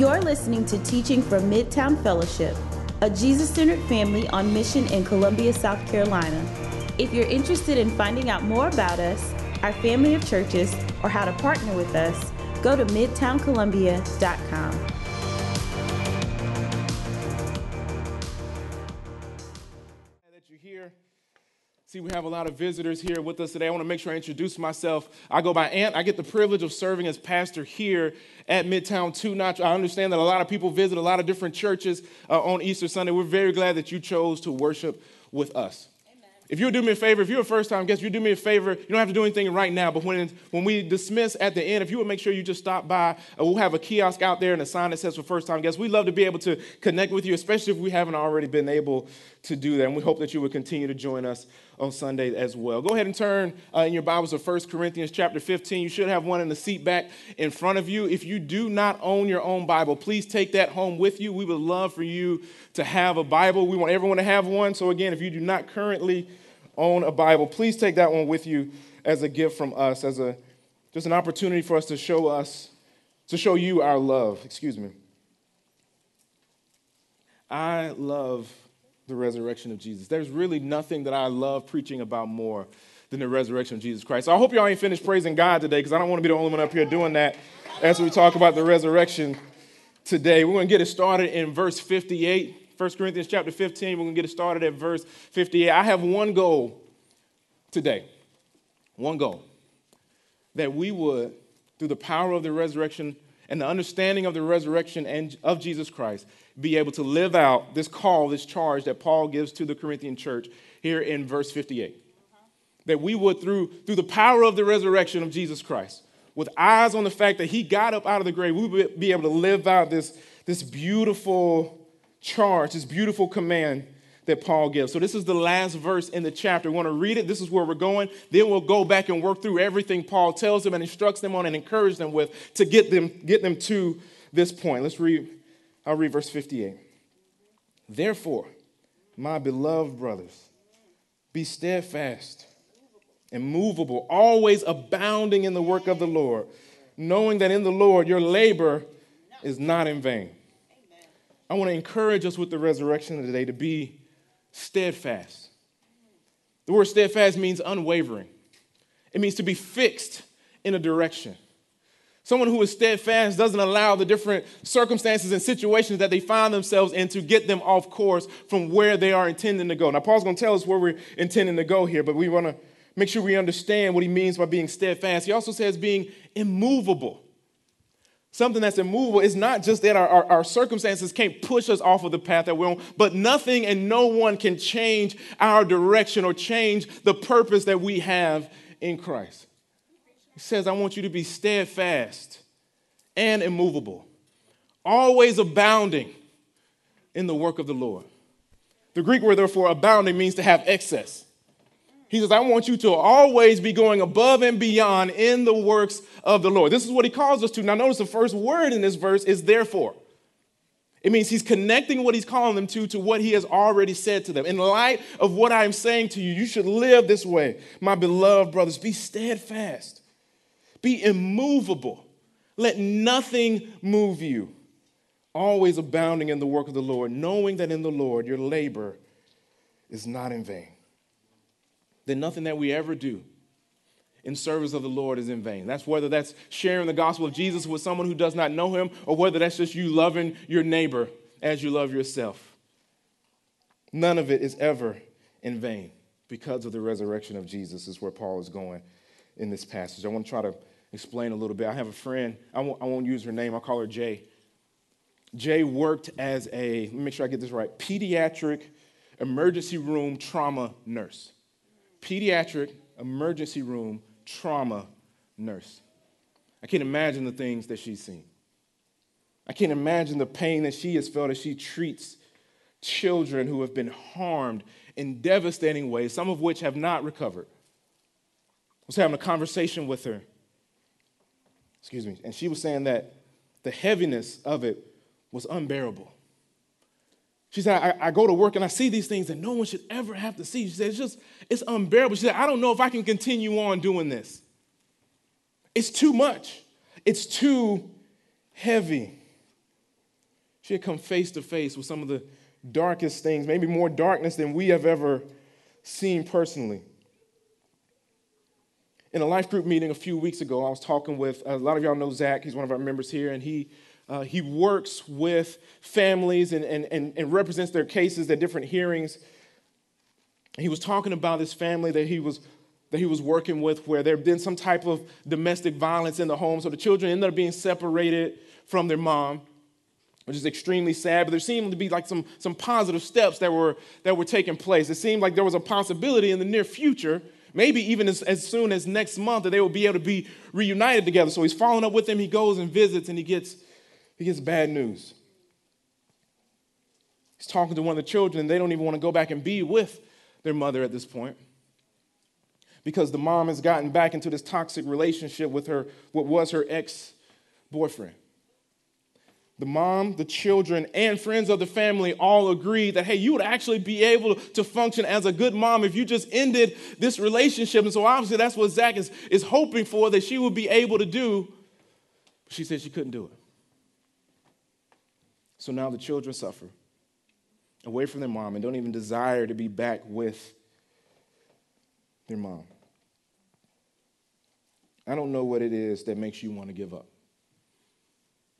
You're listening to teaching from Midtown Fellowship, a Jesus centered family on mission in Columbia, South Carolina. If you're interested in finding out more about us, our family of churches, or how to partner with us, go to midtowncolumbia.com. See, we have a lot of visitors here with us today. I want to make sure I introduce myself. I go by Ant. I get the privilege of serving as pastor here at Midtown Two Notch. I understand that a lot of people visit a lot of different churches uh, on Easter Sunday. We're very glad that you chose to worship with us. If you would do me a favor, if you're a first time guest, you do me a favor. You don't have to do anything right now, but when, when we dismiss at the end, if you would make sure you just stop by, uh, we'll have a kiosk out there and a sign that says for first time guests. We'd love to be able to connect with you, especially if we haven't already been able to do that. And we hope that you would continue to join us on Sunday as well. Go ahead and turn uh, in your Bibles to 1 Corinthians chapter 15. You should have one in the seat back in front of you. If you do not own your own Bible, please take that home with you. We would love for you to have a Bible. We want everyone to have one. So, again, if you do not currently own a Bible, please take that one with you as a gift from us, as a just an opportunity for us to show us, to show you our love. Excuse me. I love the resurrection of Jesus. There's really nothing that I love preaching about more than the resurrection of Jesus Christ. So I hope y'all ain't finished praising God today, because I don't want to be the only one up here doing that as we talk about the resurrection today. We're going to get it started in verse 58. 1 Corinthians chapter 15, we're going to get it started at verse 58. I have one goal today. One goal. That we would, through the power of the resurrection and the understanding of the resurrection and of Jesus Christ, be able to live out this call, this charge that Paul gives to the Corinthian church here in verse 58. That we would, through, through the power of the resurrection of Jesus Christ, with eyes on the fact that he got up out of the grave, we would be able to live out this, this beautiful charge, this beautiful command that Paul gives. So, this is the last verse in the chapter. We want to read it. This is where we're going. Then we'll go back and work through everything Paul tells them and instructs them on and encourages them with to get them, get them to this point. Let's read. I'll read verse 58. Therefore, my beloved brothers, be steadfast, immovable, always abounding in the work of the Lord, knowing that in the Lord your labor is not in vain. I want to encourage us with the resurrection of today to be steadfast. The word steadfast means unwavering, it means to be fixed in a direction. Someone who is steadfast doesn't allow the different circumstances and situations that they find themselves in to get them off course from where they are intending to go. Now, Paul's going to tell us where we're intending to go here, but we want to make sure we understand what he means by being steadfast. He also says being immovable. Something that's immovable is not just that our, our, our, circumstances can't push us off of the path that we're on, but nothing and no one can change our direction or change the purpose that we have in Christ. He says, I want you to be steadfast and immovable, always abounding in the work of the Lord. The Greek word, therefore, abounding means to have excess. He says, I want you to always be going above and beyond in the works of the Lord. This is what he calls us to. Now, notice the first word in this verse is therefore. It means he's connecting what he's calling them to to what he has already said to them. In light of what I'm saying to you, you should live this way. My beloved brothers, be steadfast, be immovable. Let nothing move you. Always abounding in the work of the Lord, knowing that in the Lord your labor is not in vain then nothing that we ever do in service of the Lord is in vain. That's whether that's sharing the gospel of Jesus with someone who does not know him or whether that's just you loving your neighbor as you love yourself. None of it is ever in vain because of the resurrection of Jesus, is where Paul is going in this passage. I want to try to explain a little bit. I have a friend, I won't, I won't use her name, I'll call her Jay. Jay worked as a, let me make sure I get this right, pediatric emergency room trauma nurse pediatric emergency room trauma nurse. I can't imagine the things that she's seen. I can't imagine the pain that she has felt as she treats children who have been harmed in devastating ways, some of which have not recovered. I was having a conversation with her, excuse me, and she was saying that the heaviness of it was unbearable. She said, I, I, go to work and I see these things that no one should ever have to see. She said, it's just, it's unbearable. She said, I don't know if I can continue on doing this. It's too much. It's too heavy. She had come face to face with some of the darkest things, maybe more darkness than we have ever seen personally. In a life group meeting a few weeks ago, I was talking with a lot of y'all know Zach. He's one of our members here, and he uh, he works with families and, and, and, and represents their cases at different hearings. He was talking about this family that he was that he was working with where there had been some type of domestic violence in the home. So the children ended up being separated from their mom, which is extremely sad. But there seemed to be like some, some positive steps that were, that were taking place. It seemed like there was a possibility in the near future, maybe even as, as soon as next month, that they will be able to be reunited together. So he's following up with them. He goes and visits and he gets, he gets bad news. He's talking to one of the children, and they don't even want to go back and be with their mother at this point because the mom has gotten back into this toxic relationship with her, what was her ex boyfriend. The mom, the children, and friends of the family all agreed that, hey, you would actually be able to function as a good mom if you just ended this relationship. And so, obviously, that's what Zach is, is hoping for that she would be able to do. But she said she couldn't do it. So now the children suffer away from their mom and don't even desire to be back with their mom. I don't know what it is that makes you want to give up.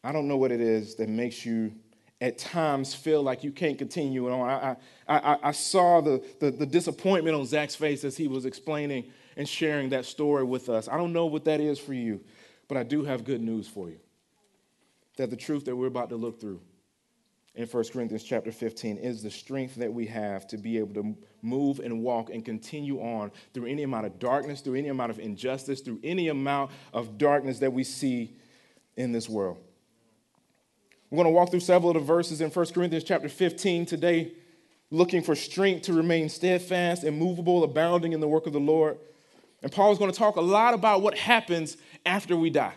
I don't know what it is that makes you at times feel like you can't continue on. I, I, I, saw the, the, the disappointment on Zach's face as he was explaining and sharing that story with us. I don't know what that is for you, but I do have good news for you. That the truth that we're about to look through in 1 Corinthians chapter 15 is the strength that we have to be able to move and walk and continue on through any amount of darkness, through any amount of injustice, through any amount of darkness that we see in this world. We're going to walk through several of the verses in 1 Corinthians chapter 15 today, looking for strength to remain steadfast, immovable, abounding in the work of the Lord. And Paul is going to talk a lot about what happens after we die.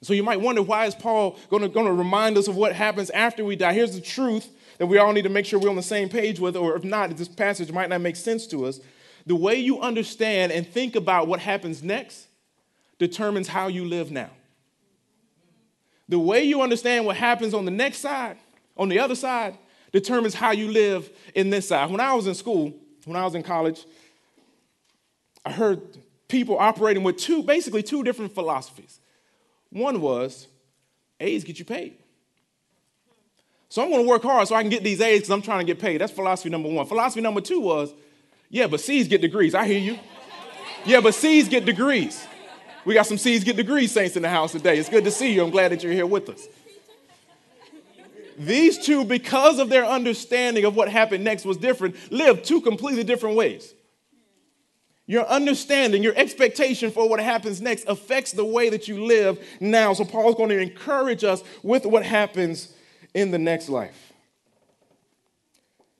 So you might wonder why is Paul going to, going to remind us of what happens after we die? Here's the truth that we all need to make sure we're on the same page with, or if not, this passage might not make sense to us. The way you understand and think about what happens next determines how you live now. The way you understand what happens on the next side, on the other side, determines how you live in this side. When I was in school, when I was in college, I heard people operating with two, basically two different philosophies. One was A's get you paid. So I'm going to work hard so I can get these A's because I'm trying to get paid. That's philosophy number one. Philosophy number two was, yeah, but C's get degrees. I hear you. Yeah, but C's get degrees. We got some C's get degrees saints in the house today. It's good to see you. I'm glad that you're here with us. These two, because of their understanding of what happened next was different, lived two completely different ways. Your understanding, your expectation for what happens next affects the way that you live now. So, Paul's going to encourage us with what happens in the next life.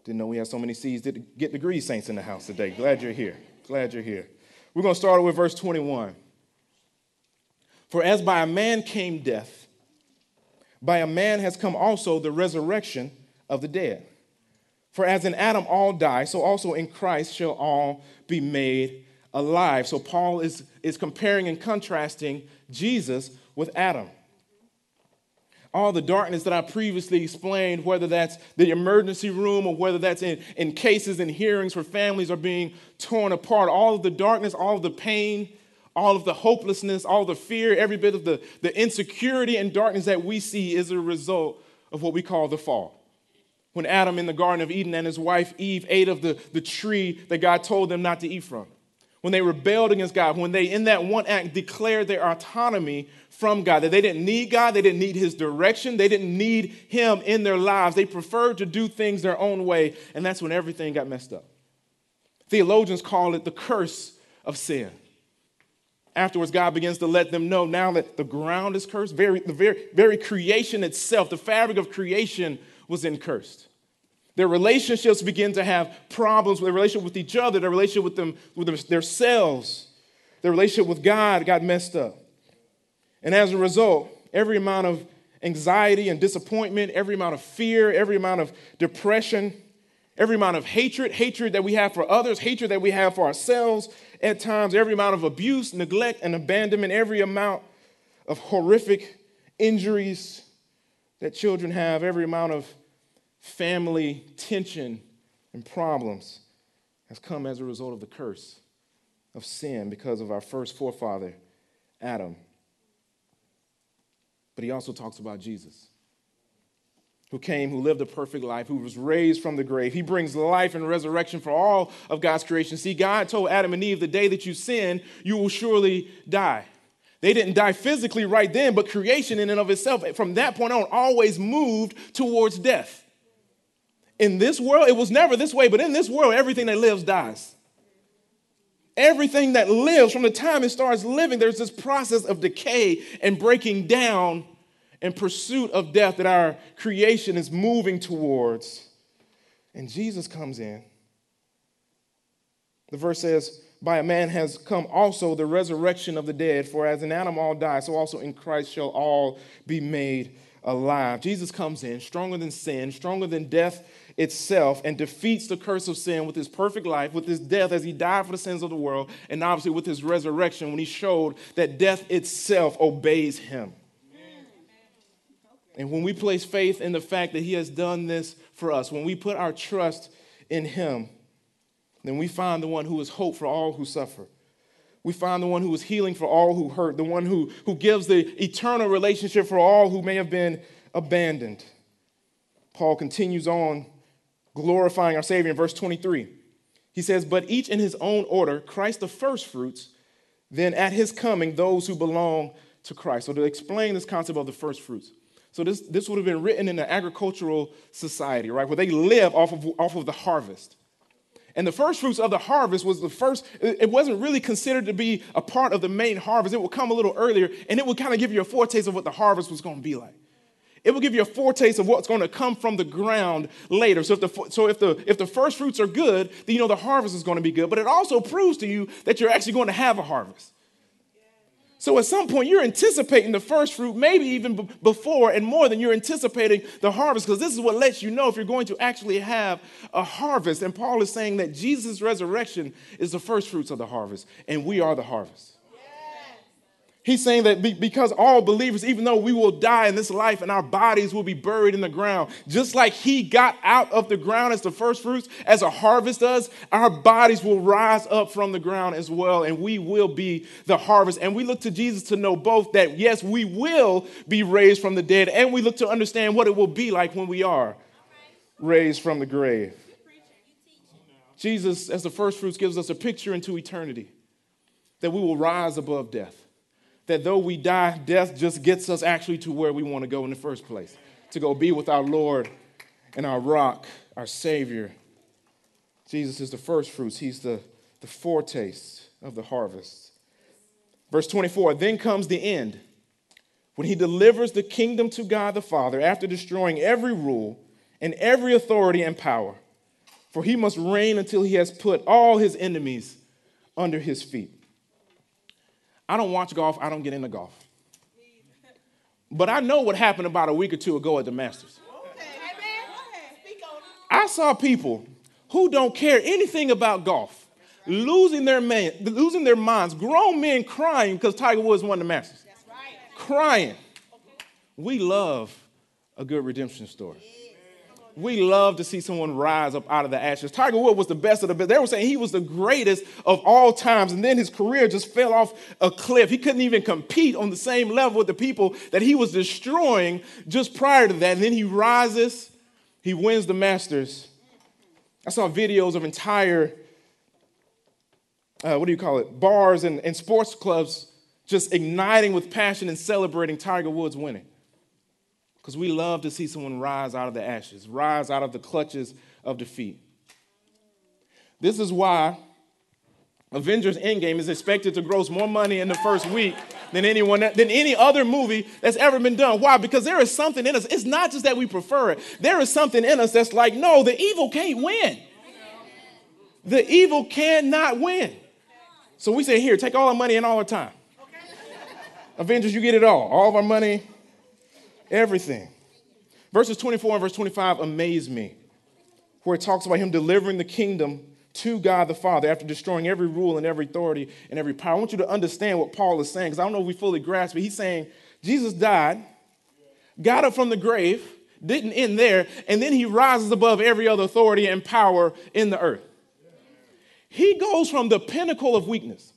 Didn't know we had so many C's to get degrees saints in the house today. Glad you're here. Glad you're here. We're going to start with verse 21. For as by a man came death, by a man has come also the resurrection of the dead. For as in Adam all die, so also in Christ shall all be made alive. So Paul is, is comparing and contrasting Jesus with Adam. All the darkness that I previously explained, whether that's the emergency room or whether that's in, in cases and hearings where families are being torn apart, all of the darkness, all of the pain, all of the hopelessness, all the fear, every bit of the, the insecurity and darkness that we see is a result of what we call the fall when Adam in the Garden of Eden and his wife Eve ate of the, the tree that God told them not to eat from. When they rebelled against God, when they, in that one act, declared their autonomy from God, that they didn't need God, they didn't need His direction, they didn't need Him in their lives. They preferred to do things their own way, and that's when everything got messed up. Theologians call it the curse of sin. Afterwards, God begins to let them know now that the ground is cursed, very, the very, very creation itself, the fabric of creation was in cursed. Their relationships begin to have problems with their relationship with each other, their relationship with, them, with themselves, their relationship with God got messed up. And as a result, every amount of anxiety and disappointment, every amount of fear, every amount of depression, every amount of hatred, hatred that we have for others, hatred that we have for ourselves at times, every amount of abuse, neglect, and abandonment, every amount of horrific injuries that children have, every amount of family tension and problems has come as a result of the curse of sin because of our first forefather, Adam. But he also talks about Jesus, who came, who lived a perfect life, who was raised from the grave. He brings life and resurrection for all of God's creation. See, God told Adam and Eve, the day that you sin, you will surely die. They didn't die physically right then, but creation in and of itself, from that point on, always moved towards death. In this world, it was never this way, but in this world, everything that lives dies. Everything that lives, from the time it starts living, there's this process of decay and breaking down in pursuit of death that our creation is moving towards. And Jesus comes in. The verse says, By a man has come also the resurrection of the dead, for as in Adam all die, so also in Christ shall all be made alive. Jesus comes in stronger than sin, stronger than death itself and defeats the curse of sin with his perfect life, with his death as he died for the sins of the world, and obviously with his resurrection when he showed that death itself obeys him. And when we place faith in the fact that he has done this for us, when we put our trust in him, then we find the one who is hope for all who suffer. We find the one who is healing for all who hurt, the one who, who gives the eternal relationship for all who may have been abandoned. Paul continues on glorifying our Savior in verse 23. He says, But each in his own order, Christ the firstfruits, then at his coming, those who belong to Christ. So, to explain this concept of the firstfruits. So, this, this would have been written in an agricultural society, right, where they live off of, off of the harvest. And the first fruits of the harvest was the first, it wasn't really considered to be a part of the main harvest. It would come a little earlier, and it would kind of give you a foretaste of what the harvest was going to be like. It will give you a foretaste of what's going to come from the ground later. So if the, so if the, if the first fruits are good, then you know the harvest is going to be good. But it also proves to you that you're actually going to have a harvest. So at some point, you're anticipating the first fruit, maybe even b- before and more than you're anticipating the harvest, because this is what lets you know if you're going to actually have a harvest. And Paul is saying that Jesus' resurrection is the first fruits of the harvest, and we are the harvest. He's saying that because all believers, even though we will die in this life and our bodies will be buried in the ground, just like he got out of the ground as the first fruits, as a harvest does, our bodies will rise up from the ground as well, and we will be the harvest. And we look to Jesus to know both that, yes, we will be raised from the dead, and we look to understand what it will be like when we are raised from the grave. Jesus, as the first fruits, gives us a picture into eternity that we will rise above death that though we die, death just gets us actually to where we want to go in the first place to go be with our Lord and our rock, our Savior. Jesus is the first fruits, He's the, the foretaste of the harvest. Verse 24 Then comes the end, when He delivers the kingdom to God the Father after destroying every rule and every authority and power. For He must reign until He has put all His enemies under His feet. I don't watch golf, I don't get into golf. But I know what happened about a week or two ago at the Masters. I saw people who don't care anything about golf losing their man, losing their minds, grown men crying because Tiger Woods won the Masters. Crying. We love a good redemption story we love to see someone rise up out of the ashes. Tiger Woods was the best of the best. They were saying he was the greatest of all times, and then his career just fell off a cliff. He couldn't even compete on the same level with the people that he was destroying just prior to that. And then he rises, he wins the Masters. I saw videos of entire, uh, what do you call it, bars and, and sports clubs just igniting with passion and celebrating Tiger Woods winning because we love to see someone rise out of the ashes, rise out of the clutches of defeat. This is why Avengers Endgame is expected to gross more money in the first week than anyone than any other movie that's ever been done. Why? Because there is something in us. It's not just that we prefer it. There is something in us that's like, no, the evil can't win. The evil cannot win. So we say, here, take all our money and all our time. Avengers, you get it all. All of our money, Everything. Verses 24 and verse 25 amaze me, where it talks about him delivering the kingdom to God the Father after destroying every rule and every authority and every power. I want you to understand what Paul is saying, because I don't know if we fully grasp it. He's saying Jesus died, got up from the grave, didn't end there, and then he rises above every other authority and power in the earth. He goes from the pinnacle of weakness,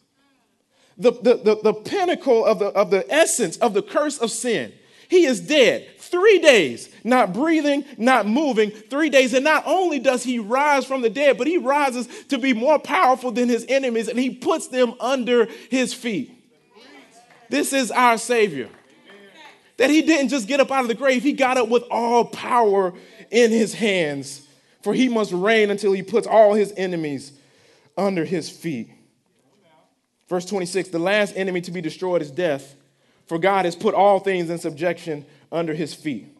the, the, the, the pinnacle of the, of the essence of the curse of sin. He is dead. Three days, not breathing, not moving, three days. And not only does he rise from the dead, but he rises to be more powerful than his enemies and he puts them under his feet. This is our Savior. That he didn't just get up out of the grave, he got up with all power in his hands. For he must reign until he puts all his enemies under his feet. Verse 26 the last enemy to be destroyed is death, for God has put all things in subjection under his feet.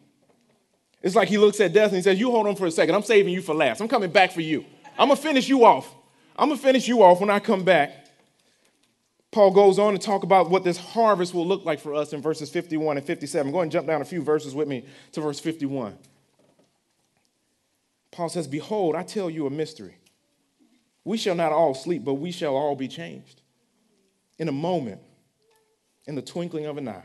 It's like he looks at death and he says, You hold on for a second. I'm saving you for last. I'm coming back for you. I'm going to finish you off. I'm going to finish you off when I come back. Paul goes on to talk about what this harvest will look like for us in verses 51 and 57. Go ahead and jump down a few verses with me to verse 51. Paul says, Behold, I tell you a mystery. We shall not all sleep, but we shall all be changed. In a moment, in the twinkling of an eye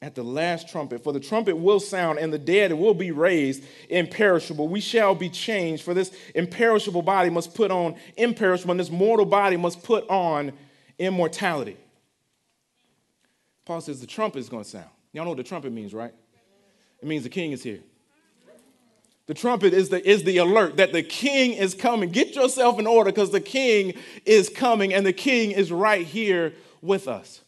at the last trumpet. For the trumpet will sound, and the dead will be raised imperishable. We shall be changed, for this imperishable body must put on imperishable, and this mortal body must put on immortality. Paul says the trumpet is going to sound. Y'all know what the trumpet means, right? It means the king is here. The trumpet is the, is the alert that the king is coming. Get yourself in order because the king is coming and the king is right here with us.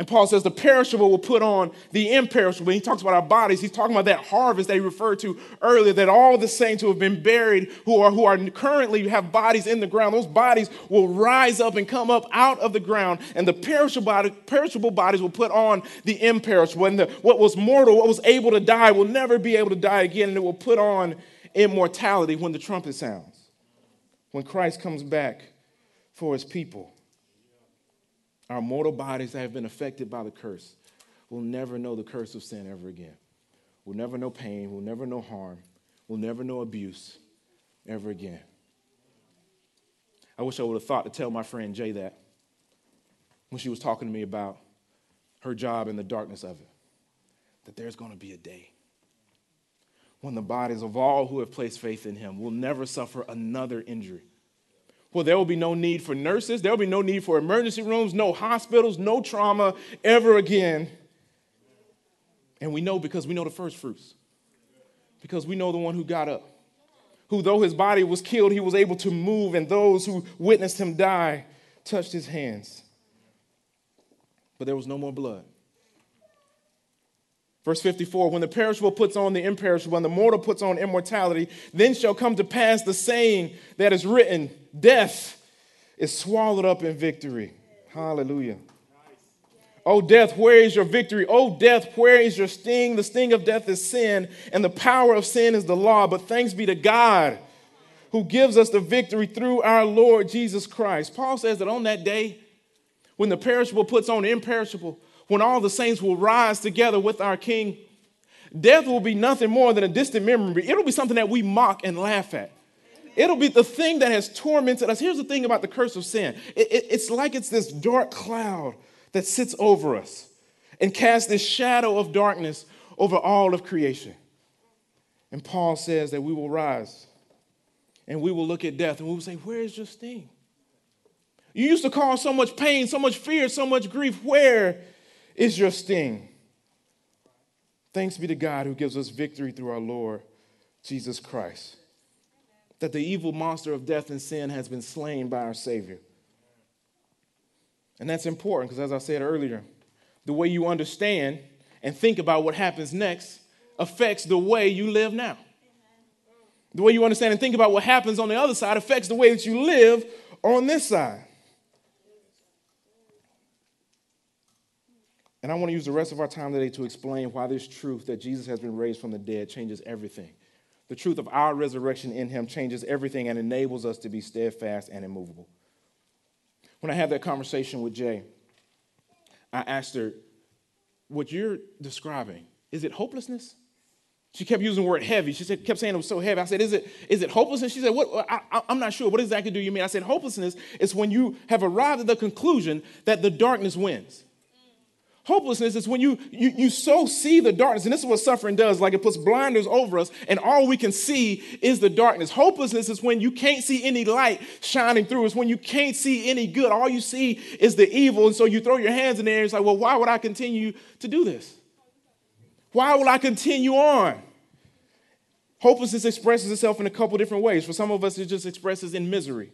And Paul says the perishable will put on the imperishable. He talks about our bodies, he's talking about that harvest he referred to earlier, that all the saints who have been buried, who are, who are currently have bodies in the ground, those bodies will rise up and come up out of the ground. And the perishable, body, perishable bodies will put on the imperishable. And the, what was mortal, what was able to die, will never be able to die again. And it will put on immortality when the trumpet sounds, when Christ comes back for his people. Our mortal bodies that have been affected by the curse will never know the curse of sin ever again. We'll never know pain. We'll never know harm. We'll never know abuse ever again. I wish I would have thought to tell my friend Jay that when she was talking to me about her job and the darkness of it. That there's going to be a day when the bodies of all who have placed faith in him will never suffer another injury well, there will be no need for nurses, there will be no need for emergency rooms, no hospitals, no trauma ever again. And we know because we know the first fruits, because we know the one who got up, who, though his body was killed, he was able to move, and those who witnessed him die touched his hands. But there was no more blood. Verse 54 When the perishable puts on the imperishable, and the mortal puts on immortality, then shall come to pass the saying that is written Death is swallowed up in victory. Hallelujah. Oh, death, where is your victory? Oh, death, where is your sting? The sting of death is sin, and the power of sin is the law. But thanks be to God who gives us the victory through our Lord Jesus Christ. Paul says that on that day, when the perishable puts on the imperishable, when all the saints will rise together with our King, death will be nothing more than a distant memory. It'll be something that we mock and laugh at. It'll be the thing that has tormented us. Here's the thing about the curse of sin it, it, it's like it's this dark cloud that sits over us and casts this shadow of darkness over all of creation. And Paul says that we will rise and we will look at death and we will say, Where is your sting? You used to cause so much pain, so much fear, so much grief. Where is your sting. Thanks be to God who gives us victory through our Lord Jesus Christ. That the evil monster of death and sin has been slain by our Savior. And that's important because, as I said earlier, the way you understand and think about what happens next affects the way you live now. The way you understand and think about what happens on the other side affects the way that you live on this side. And I want to use the rest of our time today to explain why this truth that Jesus has been raised from the dead changes everything. The truth of our resurrection in him changes everything and enables us to be steadfast and immovable. When I had that conversation with Jay, I asked her, What you're describing, is it hopelessness? She kept using the word heavy. She said, kept saying it was so heavy. I said, is it, is it hopelessness? She said, what, I, am not sure. What exactly do you mean? I said, hopelessness is when you have arrived at the conclusion that the darkness wins. Hopelessness is when you, you, you so see the darkness, and this is what suffering does, like it puts blinders over us, and all we can see is the darkness. Hopelessness is when you can't see any light shining through. It's when you can't see any good. All you see is the evil, and so you throw your hands in the air and it's like, well, why would I continue to do this? Why will I continue on? Hopelessness expresses itself in a couple different ways. For some of us, it just expresses in misery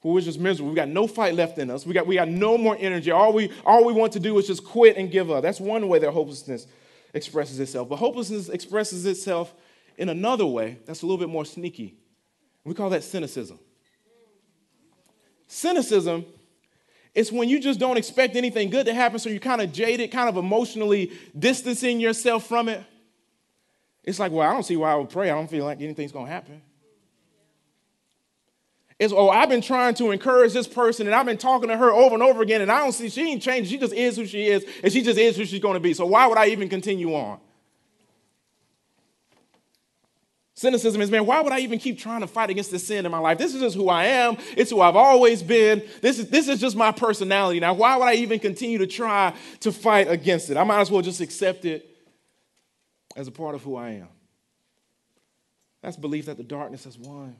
who is just miserable. We got no fight left in us. We got, we got no more energy. All we, all we want to do is just quit and give up. That's one way that hopelessness expresses itself. But hopelessness expresses itself in another way that's a little bit more sneaky. We call that cynicism. Cynicism is when you just don't expect anything good to happen, so you're kind of jaded, kind of emotionally distancing yourself from it. It's like, well, I don't see why I would pray. I don't feel like anything's going to happen. Is, oh, I've been trying to encourage this person and I've been talking to her over and over again and I don't see, she ain't changed. She just is who she is and she just is who she's going to be. So why would I even continue on? Cynicism is, man, why would I even keep trying to fight against this sin in my life? This is just who I am. It's who I've always been. This is, this is just my personality. Now, why would I even continue to try to fight against it? I might as well just accept it as a part of who I am. That's belief that the darkness has won.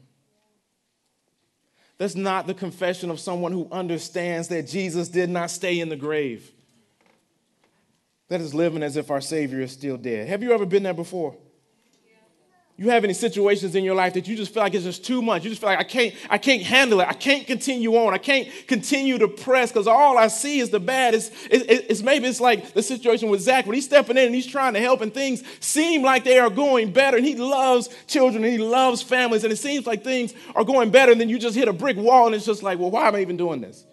That's not the confession of someone who understands that Jesus did not stay in the grave. That is living as if our Savior is still dead. Have you ever been there before? You have any situations in your life that you just feel like it's just too much? You just feel like i can't i can't handle it. I can't continue on. I can't continue to press because all i see is the bad. It's, it, it's maybe it's like the situation with zach when he's stepping in and he's trying to help and things seem like they are going better. And he loves children and he loves families and it seems like things are going better. And then you just hit a brick wall and it's just like well why am i even doing this?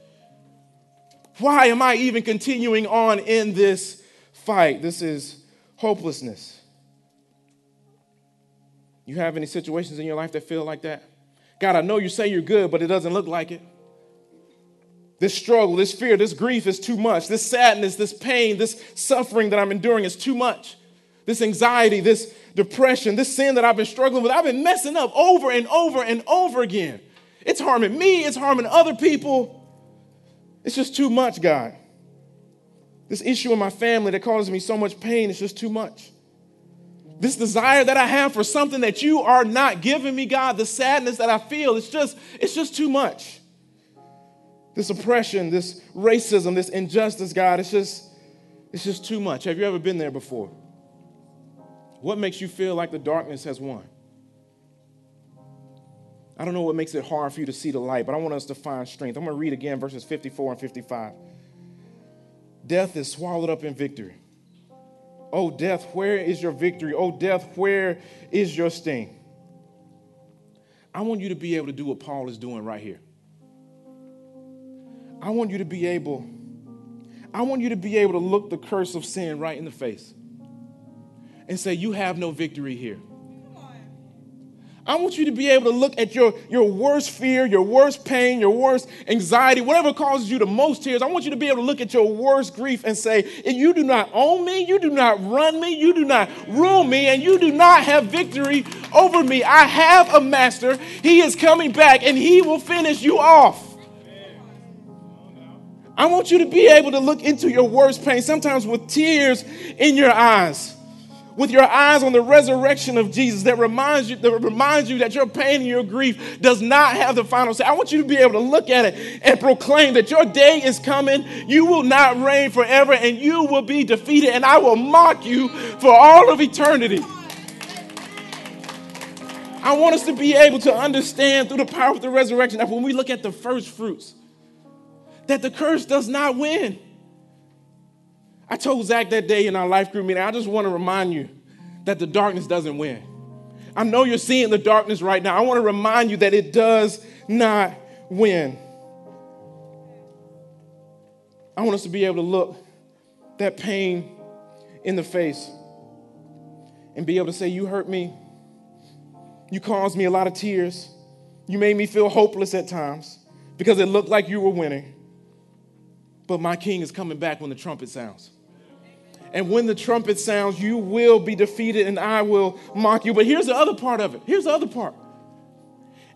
Why am i even continuing on in this fight? This is hopelessness you have any situations in your life that feel like that? God, I know you say you're good, but it doesn't look like it. This struggle, this fear, this grief is too much. This sadness, this pain, this suffering that I'm enduring is too much. This anxiety, this depression, this sin that I've been struggling with, I've been messing up over and over and over again. It's harming me, it's harming other people. It's just too much, God. This issue in my family that causes me so much pain is just too much this desire that I have for something that you are not giving me, God, the sadness that I feel, it's just, it's just too much. This oppression, this racism, this injustice, God, it's just, it's just too much. Have you ever been there before? What makes you feel like the darkness has won? I don't know what makes it hard for you to see the light, but I want us to find strength. I'm going to read again verses 54 and 55. Death is swallowed up in victory. Oh, death, where is your victory? Oh, death, where is your sting? I want you to be able to do what Paul is doing right here. I want you to be able, I want you to be able to look the curse of sin right in the face and say, You have no victory here. I want you to be able to look at your, your worst fear, your worst pain, your worst anxiety, whatever causes you the most tears. I want you to be able to look at your worst grief and say, You do not own me, you do not run me, you do not rule me, and you do not have victory over me. I have a master. He is coming back and he will finish you off. I want you to be able to look into your worst pain, sometimes with tears in your eyes with your eyes on the resurrection of Jesus that reminds you that reminds you that your pain and your grief does not have the final say. I want you to be able to look at it and proclaim that your day is coming. You will not reign forever and you will be defeated and I will mock you for all of eternity. I want us to be able to understand through the power of the resurrection that when we look at the first fruits that the curse does not win. I told Zach that day in our life group meeting, I just want to remind you that the darkness doesn't win. I know you're seeing the darkness right now. I want to remind you that it does not win. I want us to be able to look that pain in the face and be able to say, You hurt me. You caused me a lot of tears. You made me feel hopeless at times because it looked like you were winning. But my king is coming back when the trumpet sounds. And when the trumpet sounds, you will be defeated and I will mock you. But here's the other part of it. Here's the other part.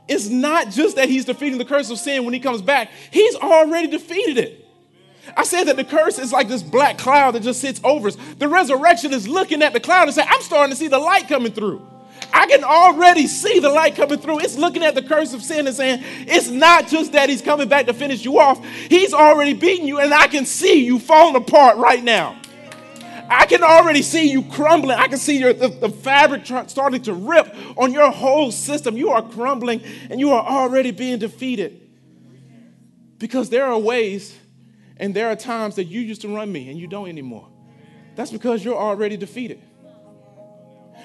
It's not just that he's defeating the curse of sin when he comes back, he's already defeated it. I said that the curse is like this black cloud that just sits over us. The resurrection is looking at the cloud and saying, I'm starting to see the light coming through. I can already see the light coming through. It's looking at the curse of sin and saying, it's not just that he's coming back to finish you off. He's already beaten you, and I can see you falling apart right now. I can already see you crumbling. I can see your, the, the fabric starting to rip on your whole system. You are crumbling and you are already being defeated. Because there are ways and there are times that you used to run me and you don't anymore. That's because you're already defeated.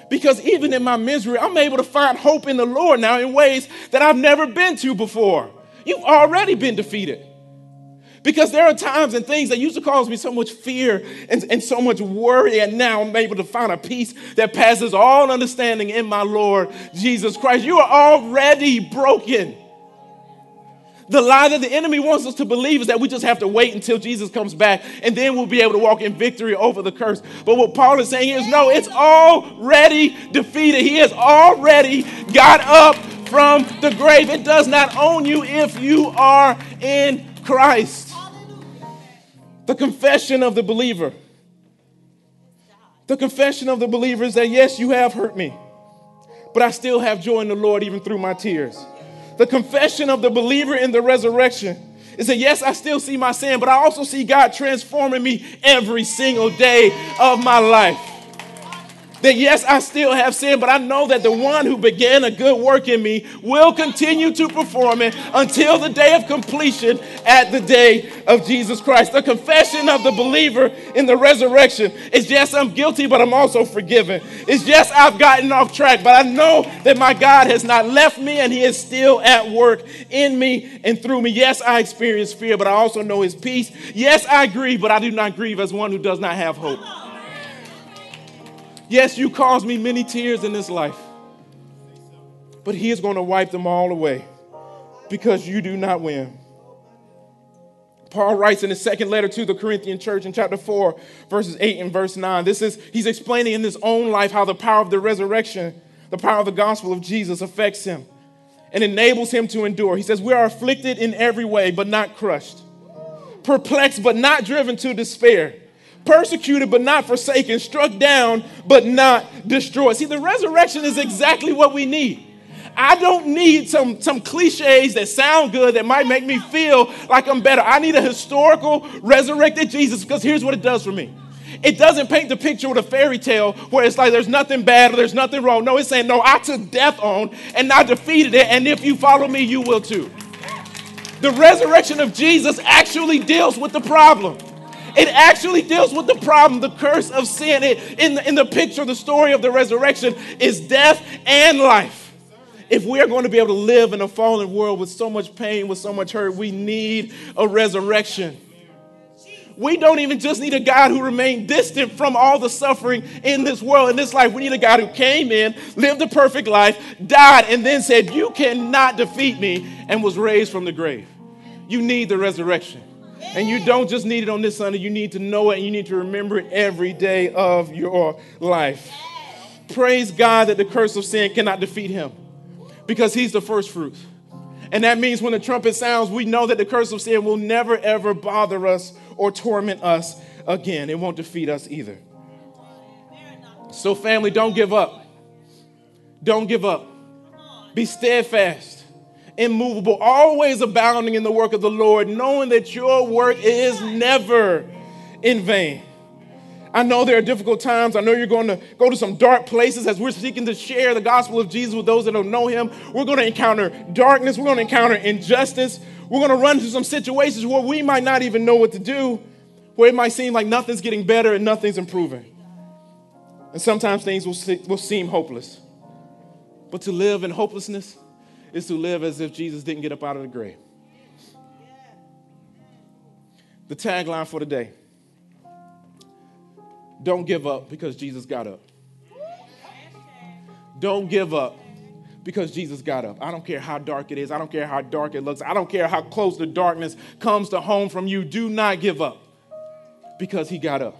Because even in my misery, I'm able to find hope in the Lord now in ways that I've never been to before. You've already been defeated. Because there are times and things that used to cause me so much fear and, and so much worry, and now I'm able to find a peace that passes all understanding in my Lord Jesus Christ. You are already broken. The lie that the enemy wants us to believe is that we just have to wait until Jesus comes back and then we'll be able to walk in victory over the curse. But what Paul is saying is no, it's already defeated. He has already got up from the grave. It does not own you if you are in Christ. The confession of the believer. The confession of the believer is that yes, you have hurt me, but I still have joy in the Lord even through my tears. The confession of the believer in the resurrection is that yes, I still see my sin, but I also see God transforming me every single day of my life that yes, I still have sin, but I know that the one who began a good work in me will continue to perform it until the day of completion at the day of Jesus Christ. The confession of the believer in the resurrection is yes, I'm guilty, but I'm also forgiven. It's yes, I've gotten off track, but I know that my God has not left me and He is still at work in me and through me. Yes, I experience fear, but I also know His peace. Yes, I grieve, but I do not grieve as one who does not have hope. Yes, you caused me many tears in this life, but He is going to wipe them all away because you do not win. Paul writes in his second letter to the Corinthian church in chapter 4, verses 8 and verse 9. This is, he's explaining in his own life how the power of the resurrection, the power of the gospel of Jesus affects him and enables him to endure. He says, We are afflicted in every way, but not crushed, perplexed, but not driven to despair persecuted but not forsaken, struck down but not destroyed. See, the resurrection is exactly what we need. I don't need some, some cliches that sound good that might make me feel like I'm better. I need a historical resurrected Jesus because here's what it does for me. It doesn't paint the picture with a fairy tale where it's like there's nothing bad or there's nothing wrong. No, it's saying, no, I took death on and I defeated it, and if you follow me, you will too. The resurrection of Jesus actually deals with the problem. It actually deals with the problem, the curse of sin. It, in, the, in the picture, the story of the resurrection is death and life. If we are going to be able to live in a fallen world with so much pain, with so much hurt, we need a resurrection. We don't even just need a God who remained distant from all the suffering in this world, in this life. We need a God who came in, lived a perfect life, died, and then said, You cannot defeat me, and was raised from the grave. You need the resurrection. And you don't just need it on this Sunday, you need to know it and you need to remember it every day of your life. Praise God that the curse of sin cannot defeat him because he's the first fruit. And that means when the trumpet sounds, we know that the curse of sin will never ever bother us or torment us again. It won't defeat us either. So, family, don't give up. Don't give up. Be steadfast immovable, always abounding in the work of the Lord, knowing that your work is never in vain. I know there are difficult times. I know you're going to go to some dark places as we're seeking to share the gospel of Jesus with those that don't know him. We're going to encounter darkness. We're going to encounter injustice. We're going to run into some situations where we might not even know what to do, where it might seem like nothing's getting better and nothing's improving. And sometimes things will, will seem hopeless. But to live in hopelessness is to live as if Jesus didn't get up out of the grave. The tagline for today don't give up because Jesus got up. Don't give up because Jesus got up. I don't care how dark it is. I don't care how dark it looks. I don't care how close the darkness comes to home from you. Do not give up because he got up.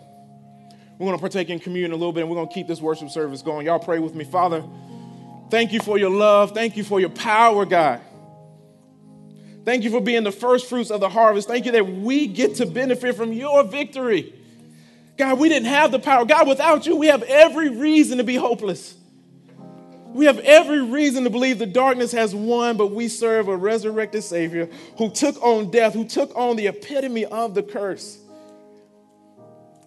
We're going to partake in communion a little bit and we're going to keep this worship service going. Y'all pray with me. Father, Thank you for your love. Thank you for your power, God. Thank you for being the first fruits of the harvest. Thank you that we get to benefit from your victory. God, we didn't have the power. God, without you, we have every reason to be hopeless. We have every reason to believe the darkness has won, but we serve a resurrected Savior who took on death, who took on the epitome of the curse,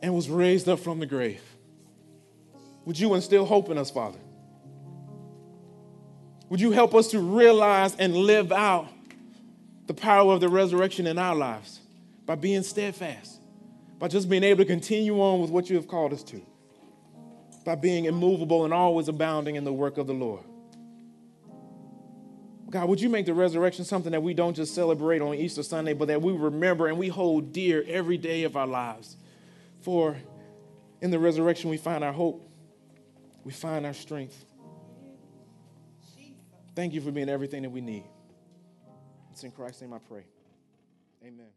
and was raised up from the grave. Would you instill hope in us, Father? Would you help us to realize and live out the power of the resurrection in our lives by being steadfast, by just being able to continue on with what you have called us to, by being immovable and always abounding in the work of the Lord. God, would you make the resurrection something that we don't just celebrate on Easter Sunday, but that we remember and we hold dear every day of our lives? For in the resurrection, we find our hope, we find our strength. Thank you for being everything that we need. It's in Christ's name I pray. Amen.